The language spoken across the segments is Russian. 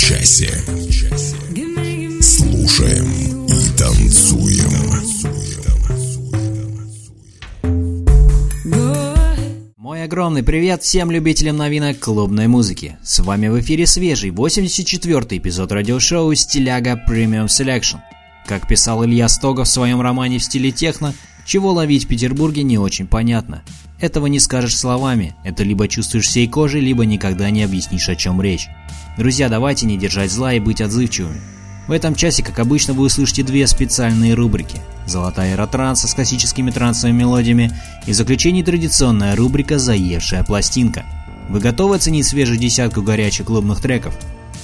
Часе. Слушаем и танцуем. Мой огромный привет всем любителям новинок клубной музыки. С вами в эфире свежий 84-й эпизод радиошоу «Стиляга Premium Selection». Как писал Илья Стогов в своем романе в стиле техно, чего ловить в Петербурге не очень понятно. Этого не скажешь словами, это либо чувствуешь всей кожей, либо никогда не объяснишь, о чем речь. Друзья, давайте не держать зла и быть отзывчивыми. В этом часе, как обычно, вы услышите две специальные рубрики. Золотая эра транса с классическими трансовыми мелодиями и в заключении традиционная рубрика «Заевшая пластинка». Вы готовы оценить свежую десятку горячих клубных треков?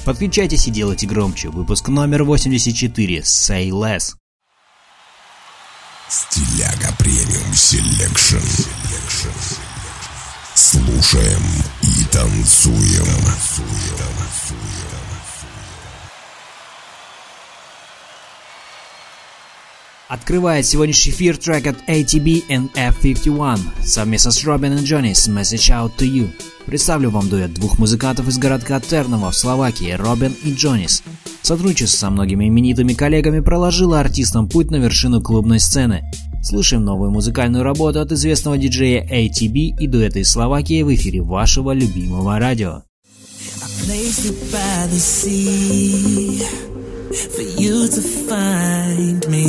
Подключайтесь и делайте громче. Выпуск номер 84. Say Less. Стиляга Premium Selection. Слушаем и танцуем. Открывает сегодняшний эфир трек от ATB and F51 совместно с Робин и Джонис Message Out to You. Представлю вам дуэт двух музыкантов из городка Терново в Словакии, Робин и Джонис. Сотрудничество со многими именитыми коллегами проложило артистам путь на вершину клубной сцены. Слушаем новую музыкальную работу от известного диджея ATB и дуэта из Словакии в эфире вашего любимого радио. for you to find me.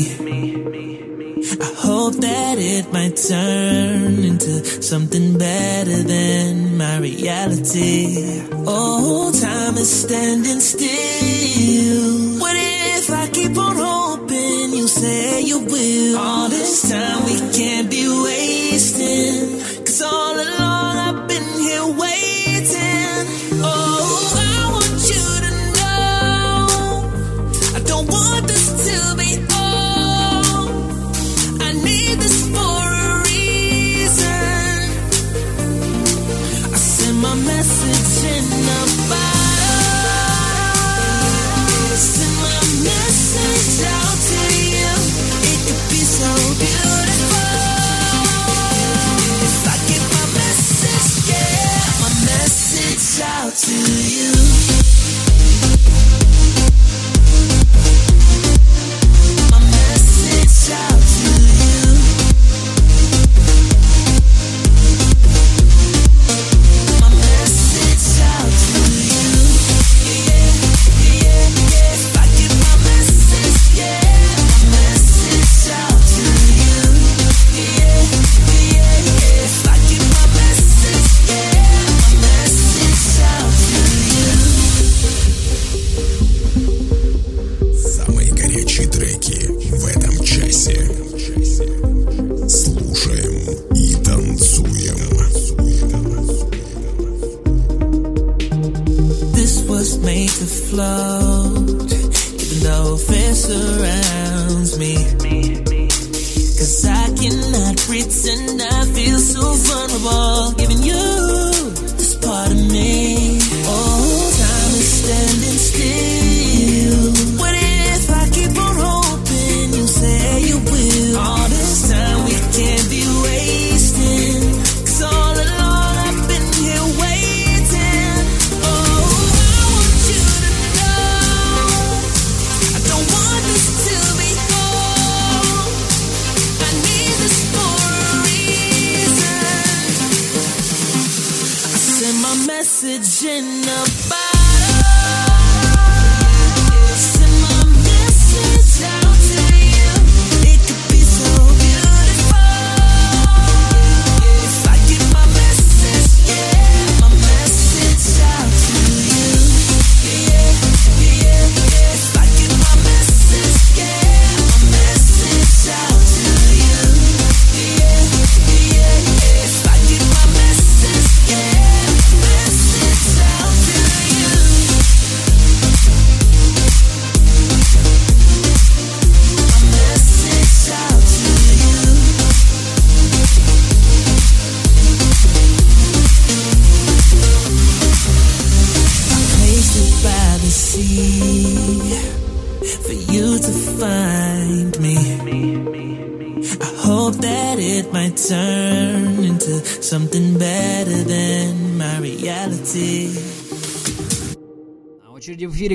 I hope that it might turn into something better than my reality. Oh, time is standing still. What if I keep on hoping say you will? All this time we can't be wasting. Cause all along I've been here waiting. message in messaging about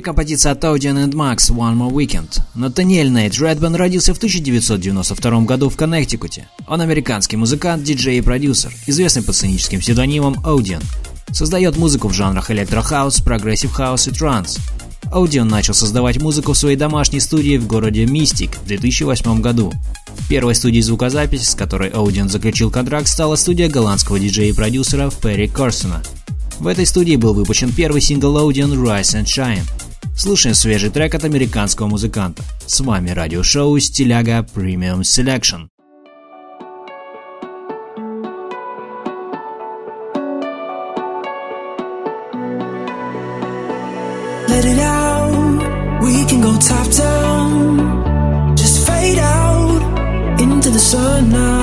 композиция от Audien and Max «One More Weekend». Натаниэль Нейт Рэтбен родился в 1992 году в Коннектикуте. Он американский музыкант, диджей и продюсер, известный под сценическим псевдонимом Audien. Создает музыку в жанрах electro house, progressive house и транс. Audien начал создавать музыку в своей домашней студии в городе Мистик в 2008 году. Первой студией звукозаписи, с которой Audien заключил контракт, стала студия голландского диджея и продюсера Ферри Корстена. В этой студии был выпущен первый сингл Audион Rise and Shine. Слушаем свежий трек от американского музыканта. С вами радиошоу «Стиляга Premium Selection». let it out. We can go top down. Just fade out into the sun now.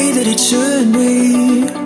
Way that it should be.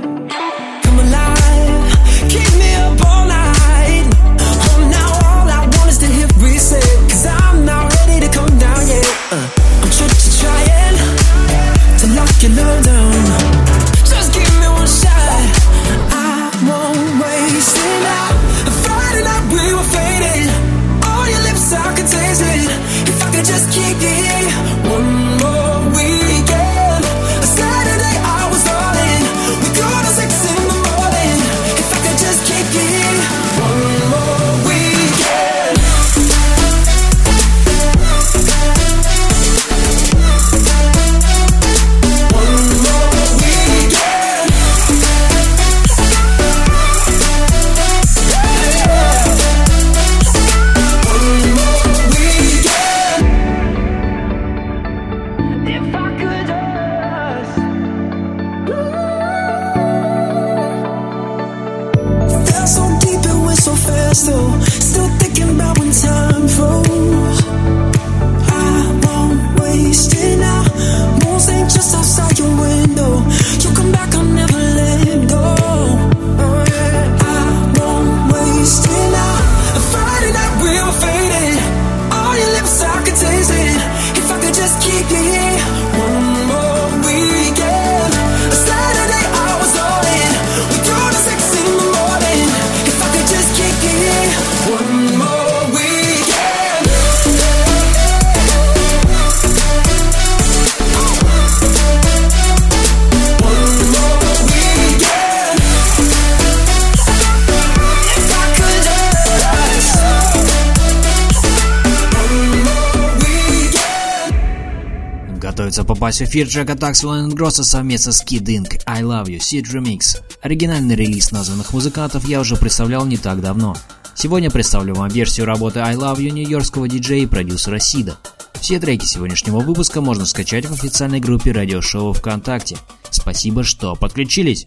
Попасть в эфир трека Taxwell Grossa совместно с Kid Ink I Love You Seed Remix. Оригинальный релиз названных музыкантов я уже представлял не так давно. Сегодня представлю вам версию работы I Love You нью-йоркского диджея и продюсера Сида. Все треки сегодняшнего выпуска можно скачать в официальной группе радиошоу ВКонтакте. Спасибо, что подключились.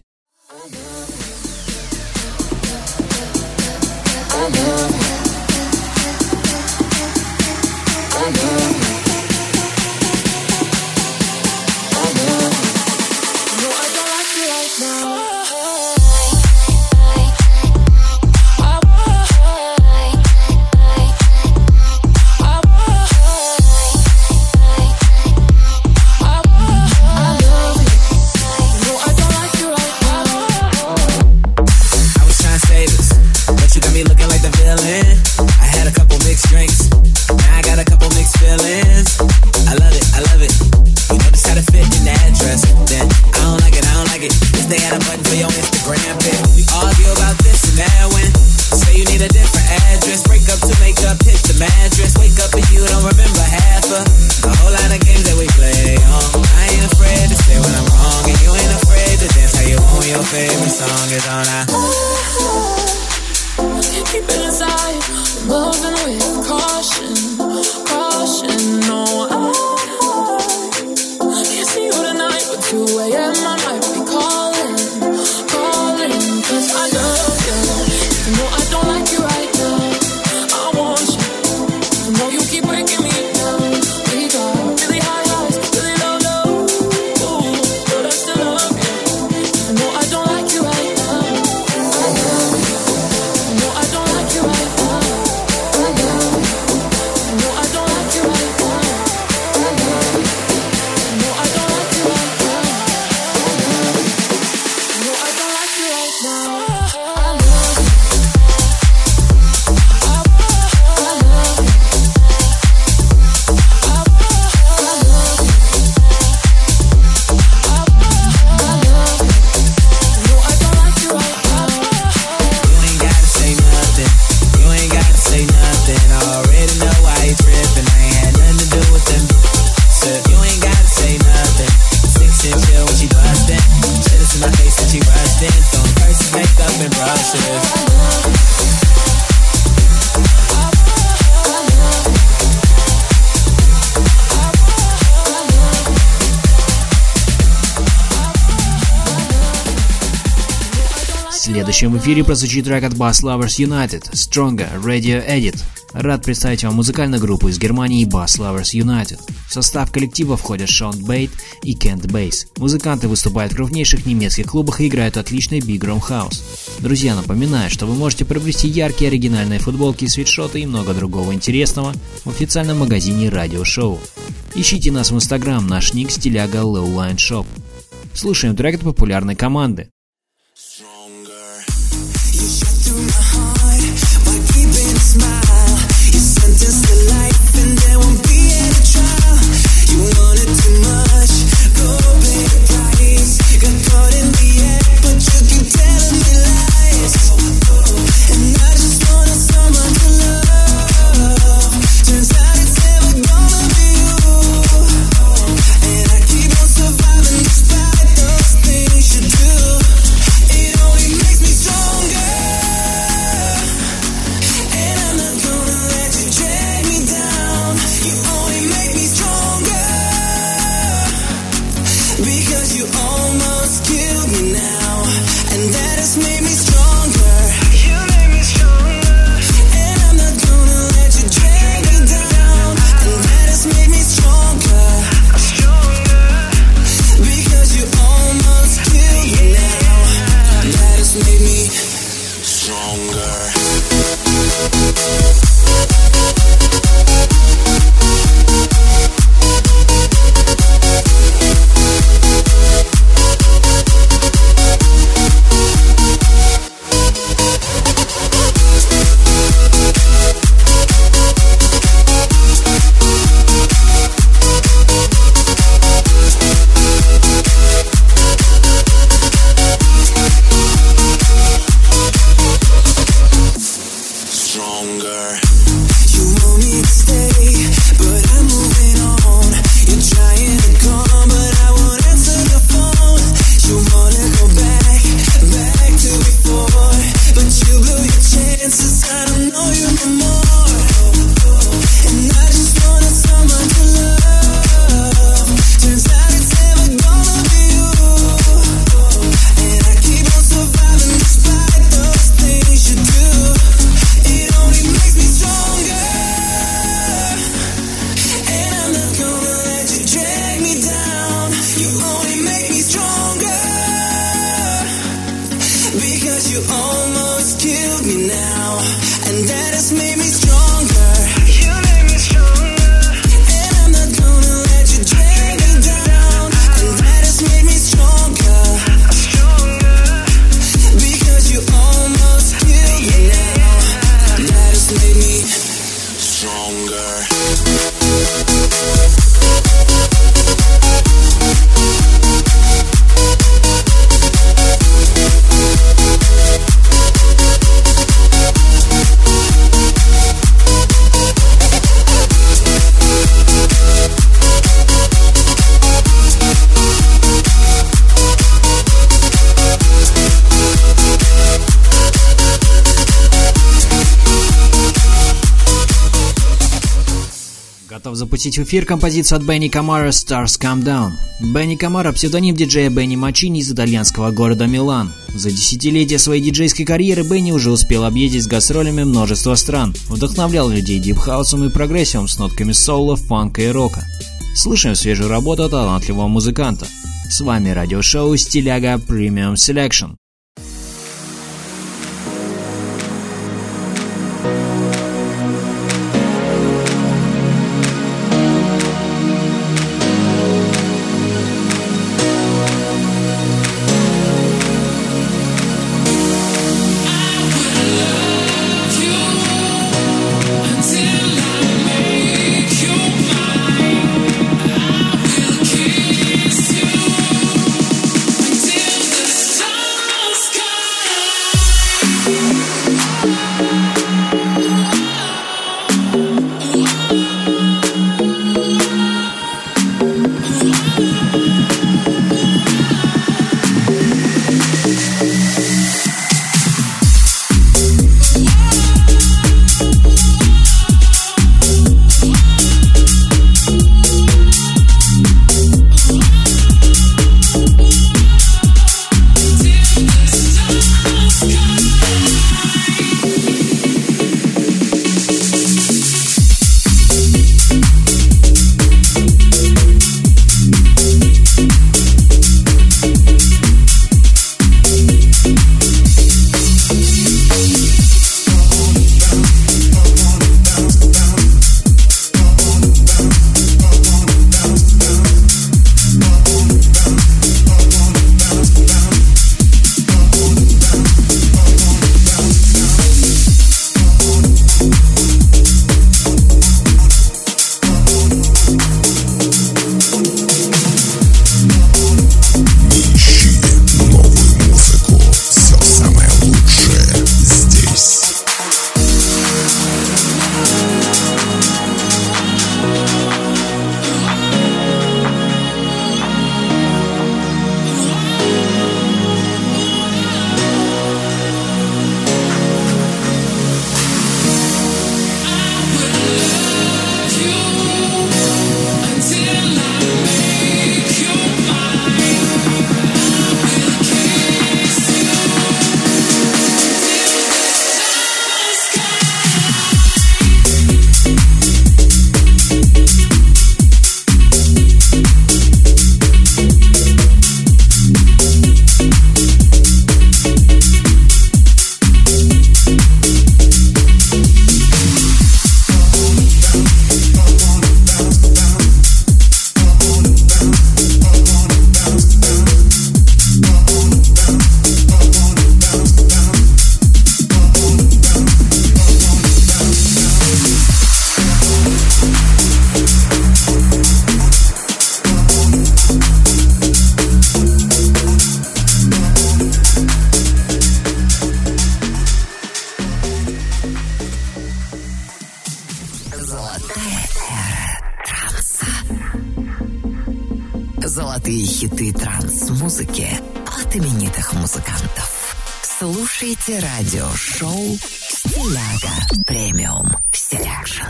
следующем в эфире прозвучит трек от Bass Lovers United Stronger Radio Edit. Рад представить вам музыкальную группу из Германии Bass Lovers United. В состав коллектива входят Шон Бейт и Кент Бейс. Музыканты выступают в крупнейших немецких клубах и играют отличный Big Room House. Друзья, напоминаю, что вы можете приобрести яркие оригинальные футболки, свитшоты и много другого интересного в официальном магазине Радио Шоу. Ищите нас в Инстаграм, наш ник стиляга Lowline Shop. Слушаем трек от популярной команды. and there will Because you almost killed me now, and that has made me strong. Готов запустить в эфир композицию от Бенни Камара «Stars Come Down». Бенни Камара – псевдоним диджея Бенни Мачини из итальянского города Милан. За десятилетия своей диджейской карьеры Бенни уже успел объездить с гастролями множество стран, вдохновлял людей дипхаусом и прогрессивом с нотками соула, фанка и рока. Слушаем свежую работу талантливого музыканта. С вами радиошоу «Стиляга Premium Selection». Слушаете радиошоу «Стиляга Premium Selection».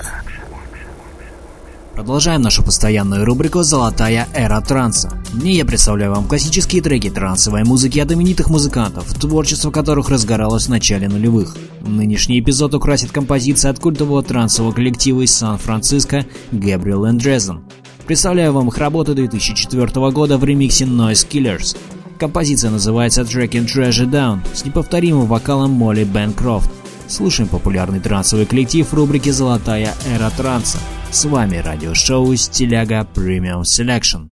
Продолжаем нашу постоянную рубрику «Золотая эра транса». В ней я представляю вам классические треки трансовой музыки от именитых музыкантов, творчество которых разгоралось в начале нулевых. Нынешний эпизод украсит композиция от культового трансового коллектива из Сан-Франциско and Dresden. Представляю вам их работу 2004 года в ремиксе Noise Killers – Композиция называется Tracking Treasure Down с неповторимым вокалом Молли Бенкрофт. Слушаем популярный трансовый коллектив в рубрике «Золотая эра транса». С вами радиошоу «Стиляга Premium Selection».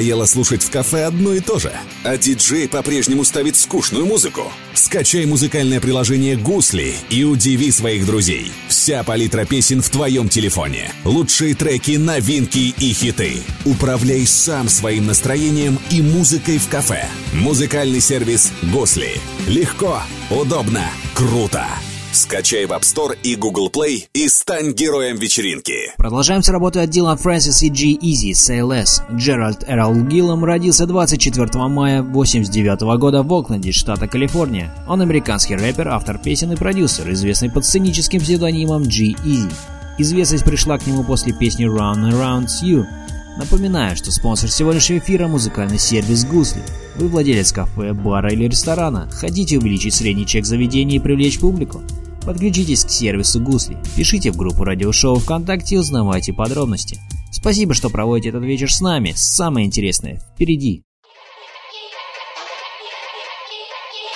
Надоело слушать в кафе одно и то же, а диджей по-прежнему ставит скучную музыку. Скачай музыкальное приложение «Гусли» и удиви своих друзей. Вся палитра песен в твоем телефоне. Лучшие треки, новинки и хиты. Управляй сам своим настроением и музыкой в кафе. Музыкальный сервис «Гусли». Легко, удобно, круто. Скачай в App Store и Google Play и стань героем вечеринки. Продолжаем с работой от Дилан Фрэнсис и G Easy Less. Джеральд Эрл Гиллом родился 24 мая 1989 года в Окленде, штата Калифорния. Он американский рэпер, автор песен и продюсер, известный под сценическим псевдонимом G Easy. Известность пришла к нему после песни Run Around You. Напоминаю, что спонсор сегодняшнего эфира – музыкальный сервис «Гусли». Вы владелец кафе, бара или ресторана. Хотите увеличить средний чек заведения и привлечь публику? Подключитесь к сервису «Гусли». Пишите в группу радиошоу ВКонтакте и узнавайте подробности. Спасибо, что проводите этот вечер с нами. Самое интересное впереди.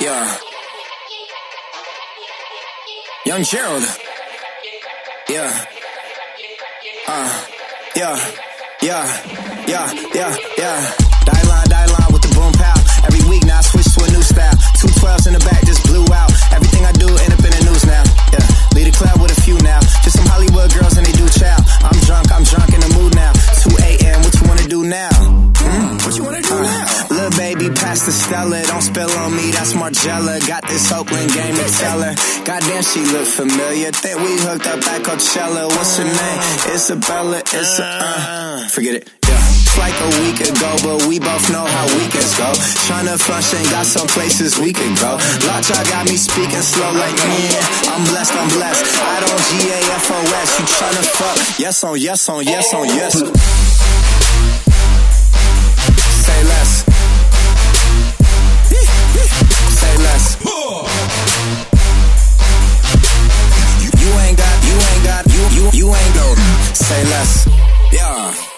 Yeah. Young Gerald. Yeah. Uh. Yeah. Yeah. Yeah. Yeah. Yeah. Die line, die line with the boom pow. Every week now I switch to a new style. Two twelves in the back just blew out. Everything I do end up in the news now. Yeah. Lead a club with a few now. Just some Hollywood girls and they do chow. I'm drunk, I'm drunk in the mood now. 2 a.m. What you wanna do now? Hmm? What you wanna do now? Baby, pass the Stella. Don't spill on me, that's Margella. Got this Oakland game to tell her. Goddamn, she look familiar. Think we hooked up at Coachella. What's her name? Isabella. It's a, uh, forget it. Yeah. It's like a week ago, but we both know how weekends go. Tryna function, got some places we could go. Lot y'all got me speaking slow like yeah. I'm blessed, I'm blessed. I don't G A F O S. You tryna fuck? Yes on yes on yes on yes. Say less. Yeah.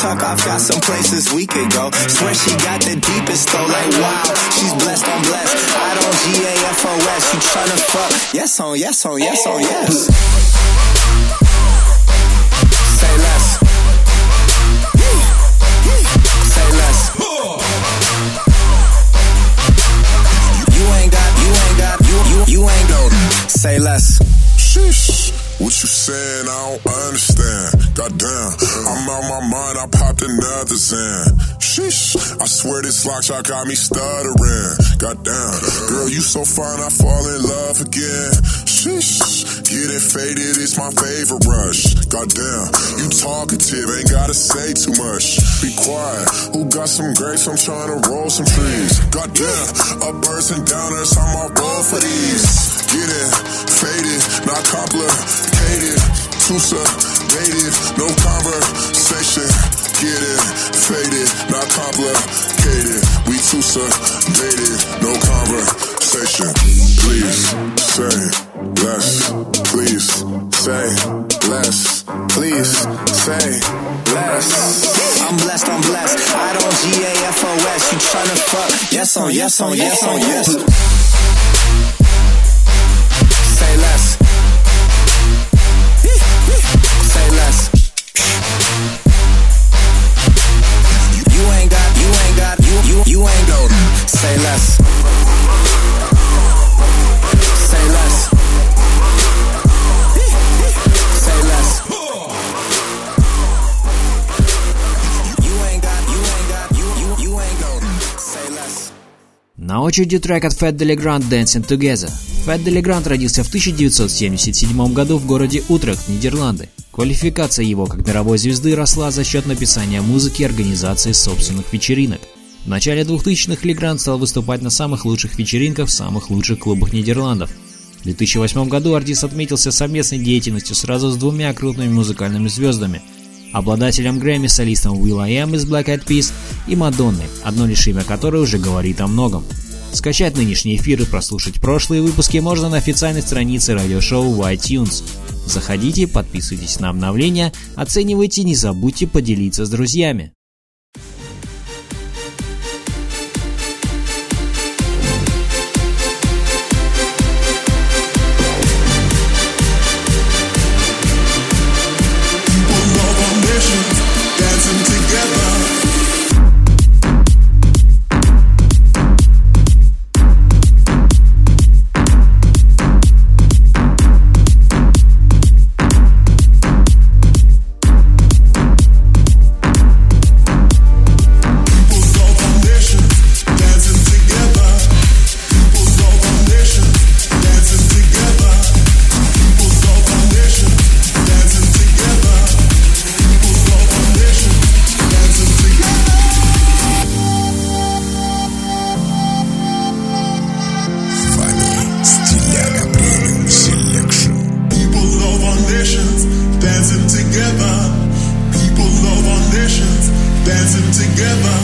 Tuck off, got some places we could go. Swear she got the deepest though, like wow. She's blessed, I'm blessed. I don't G A F O S. You tryna fuck? Yes on, yes on, yes on, yes. Say less. Say less. You ain't got, you ain't got, you, you, you ain't go. Say less. What you saying? I don't understand. Goddamn, I'm out my mind. I popped another Zan. Sheesh. I swear this lock shot got me stuttering. Goddamn, girl, you so fine. I fall in love again. Sheesh. Getting faded is my favorite rush. Goddamn, you talkative. Ain't gotta say too much. Be quiet. Who got some grapes? I'm trying to roll some trees. Goddamn, uppers and downers. I'm all roll for these. Getting faded, not complicated. Too sedated, no conversation. Getting faded, not complicated. We too sedated, no conversation. Please say less. Please say less. Please say less. I'm blessed, I'm blessed. I don't G A F O S. You tryna fuck? Yes on, yes on, yes on, yes. Очереди трек от Fat Delegrant Dancing Together. Fat Delegrant родился в 1977 году в городе Утрехт, Нидерланды. Квалификация его как мировой звезды росла за счет написания музыки и организации собственных вечеринок. В начале 2000-х Легрант стал выступать на самых лучших вечеринках в самых лучших клубах Нидерландов. В 2008 году артист отметился совместной деятельностью сразу с двумя крупными музыкальными звездами – обладателем Грэмми солистом Will I Am из Black Eyed Peas и Мадонной, одно лишь имя которой уже говорит о многом. Скачать нынешний эфир и прослушать прошлые выпуски можно на официальной странице радиошоу в iTunes. Заходите, подписывайтесь на обновления, оценивайте, не забудьте поделиться с друзьями. together.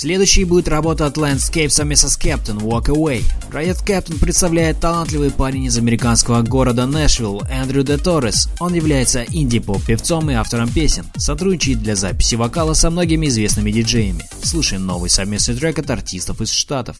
Следующей будет работа от Landscapes и Mrs. Captain Walk Away. Проект Captain представляет талантливый парень из американского города Нэшвилл Эндрю Де Торрес. Он является инди-поп-певцом и автором песен. Сотрудничает для записи вокала со многими известными диджеями. Слушаем новый совместный трек от артистов из Штатов.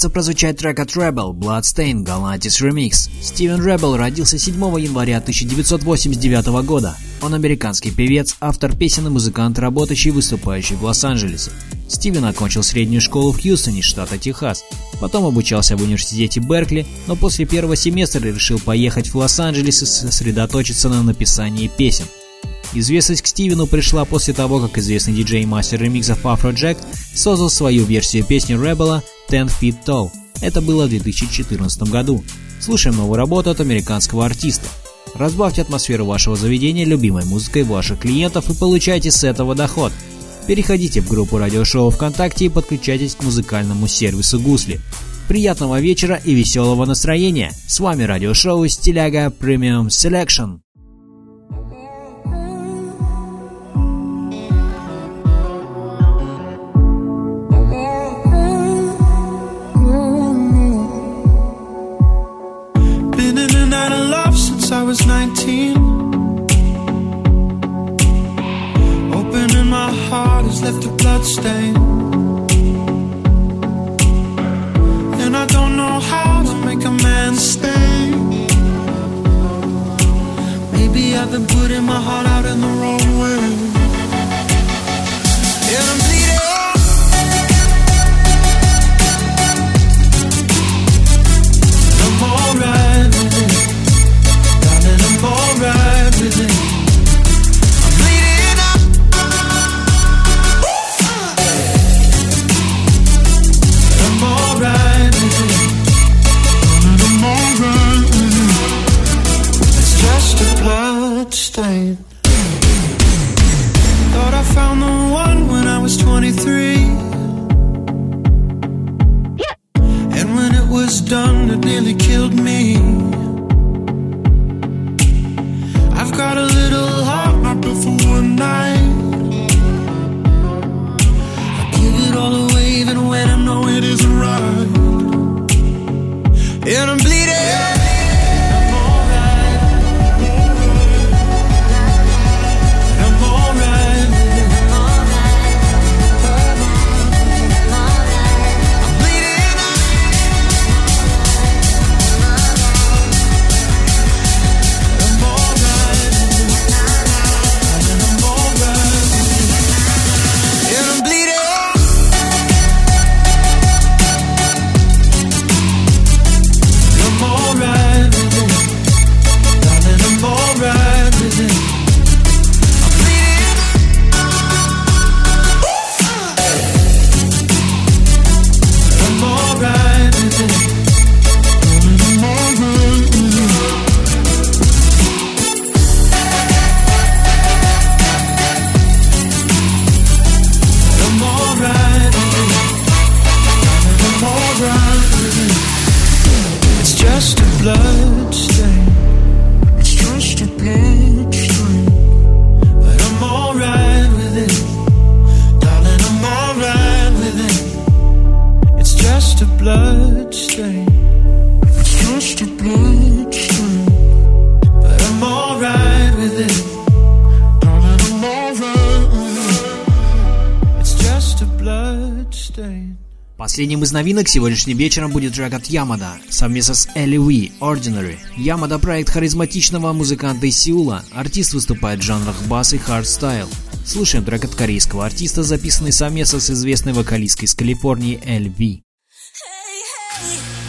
Готовится прозвучать трек от Rebel Bloodstain Galantis Remix. Стивен Rebel родился 7 января 1989 года. Он американский певец, автор песен и музыкант, работающий и выступающий в Лос-Анджелесе. Стивен окончил среднюю школу в Хьюстоне, штата Техас. Потом обучался в университете Беркли, но после первого семестра решил поехать в Лос-Анджелес и сосредоточиться на написании песен. Известность к Стивену пришла после того, как известный диджей и мастер ремиксов Afrojack создал свою версию песни Rebel Ten Feet Tall. Это было в 2014 году. Слушаем новую работу от американского артиста. Разбавьте атмосферу вашего заведения любимой музыкой ваших клиентов и получайте с этого доход. Переходите в группу радиошоу ВКонтакте и подключайтесь к музыкальному сервису Гусли. Приятного вечера и веселого настроения! С вами радиошоу Стиляга Premium Selection. Left a blood stain. And I don't know how to make a man stay. Maybe I've been putting my heart out in the wrong way. And I'm bleeding. I'm alright. Darling, I'm alright with It's just a blood stain. Thought I found the one when I was 23. And when it was done, it nearly killed me. I've got a little heart not built for one night. I give it all away even when I know it isn't right. And I'm Последним из новинок сегодняшним вечером будет трек от Ямада совместно с Элли Уи Ordinary. Ямада проект харизматичного музыканта из Сеула. Артист выступает в жанрах бас и хардстайл. Слушаем трек от корейского артиста, записанный совместно с известной вокалисткой из Калифорнии Эль Ви. Searching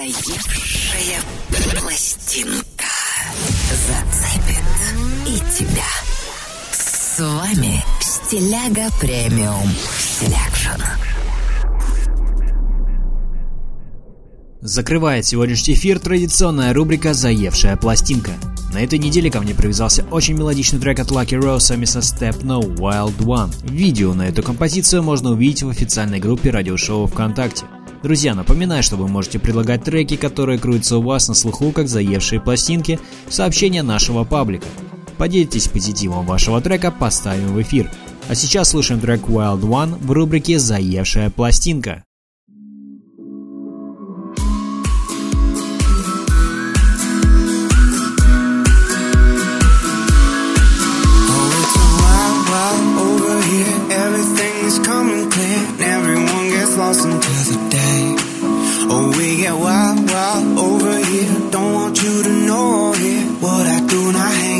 Заевшая пластинка зацепит и тебя. С вами Стиляга Premium Selection. Закрывает сегодняшний эфир традиционная рубрика «Заевшая пластинка». На этой неделе ко мне привязался очень мелодичный трек от Lucky Rose совместно с Tep No Wild One. Видео на эту композицию можно увидеть в официальной группе радиошоу ВКонтакте. Друзья, напоминаю, что вы можете предлагать треки, которые крутятся у вас на слуху, как заевшие пластинки, в сообщения нашего паблика. Поделитесь позитивом вашего трека, поставим в эфир. А сейчас слушаем трек Wild One в рубрике «Заевшая пластинка». Get wild, wild over here. Don't want you to know hear what I do not hang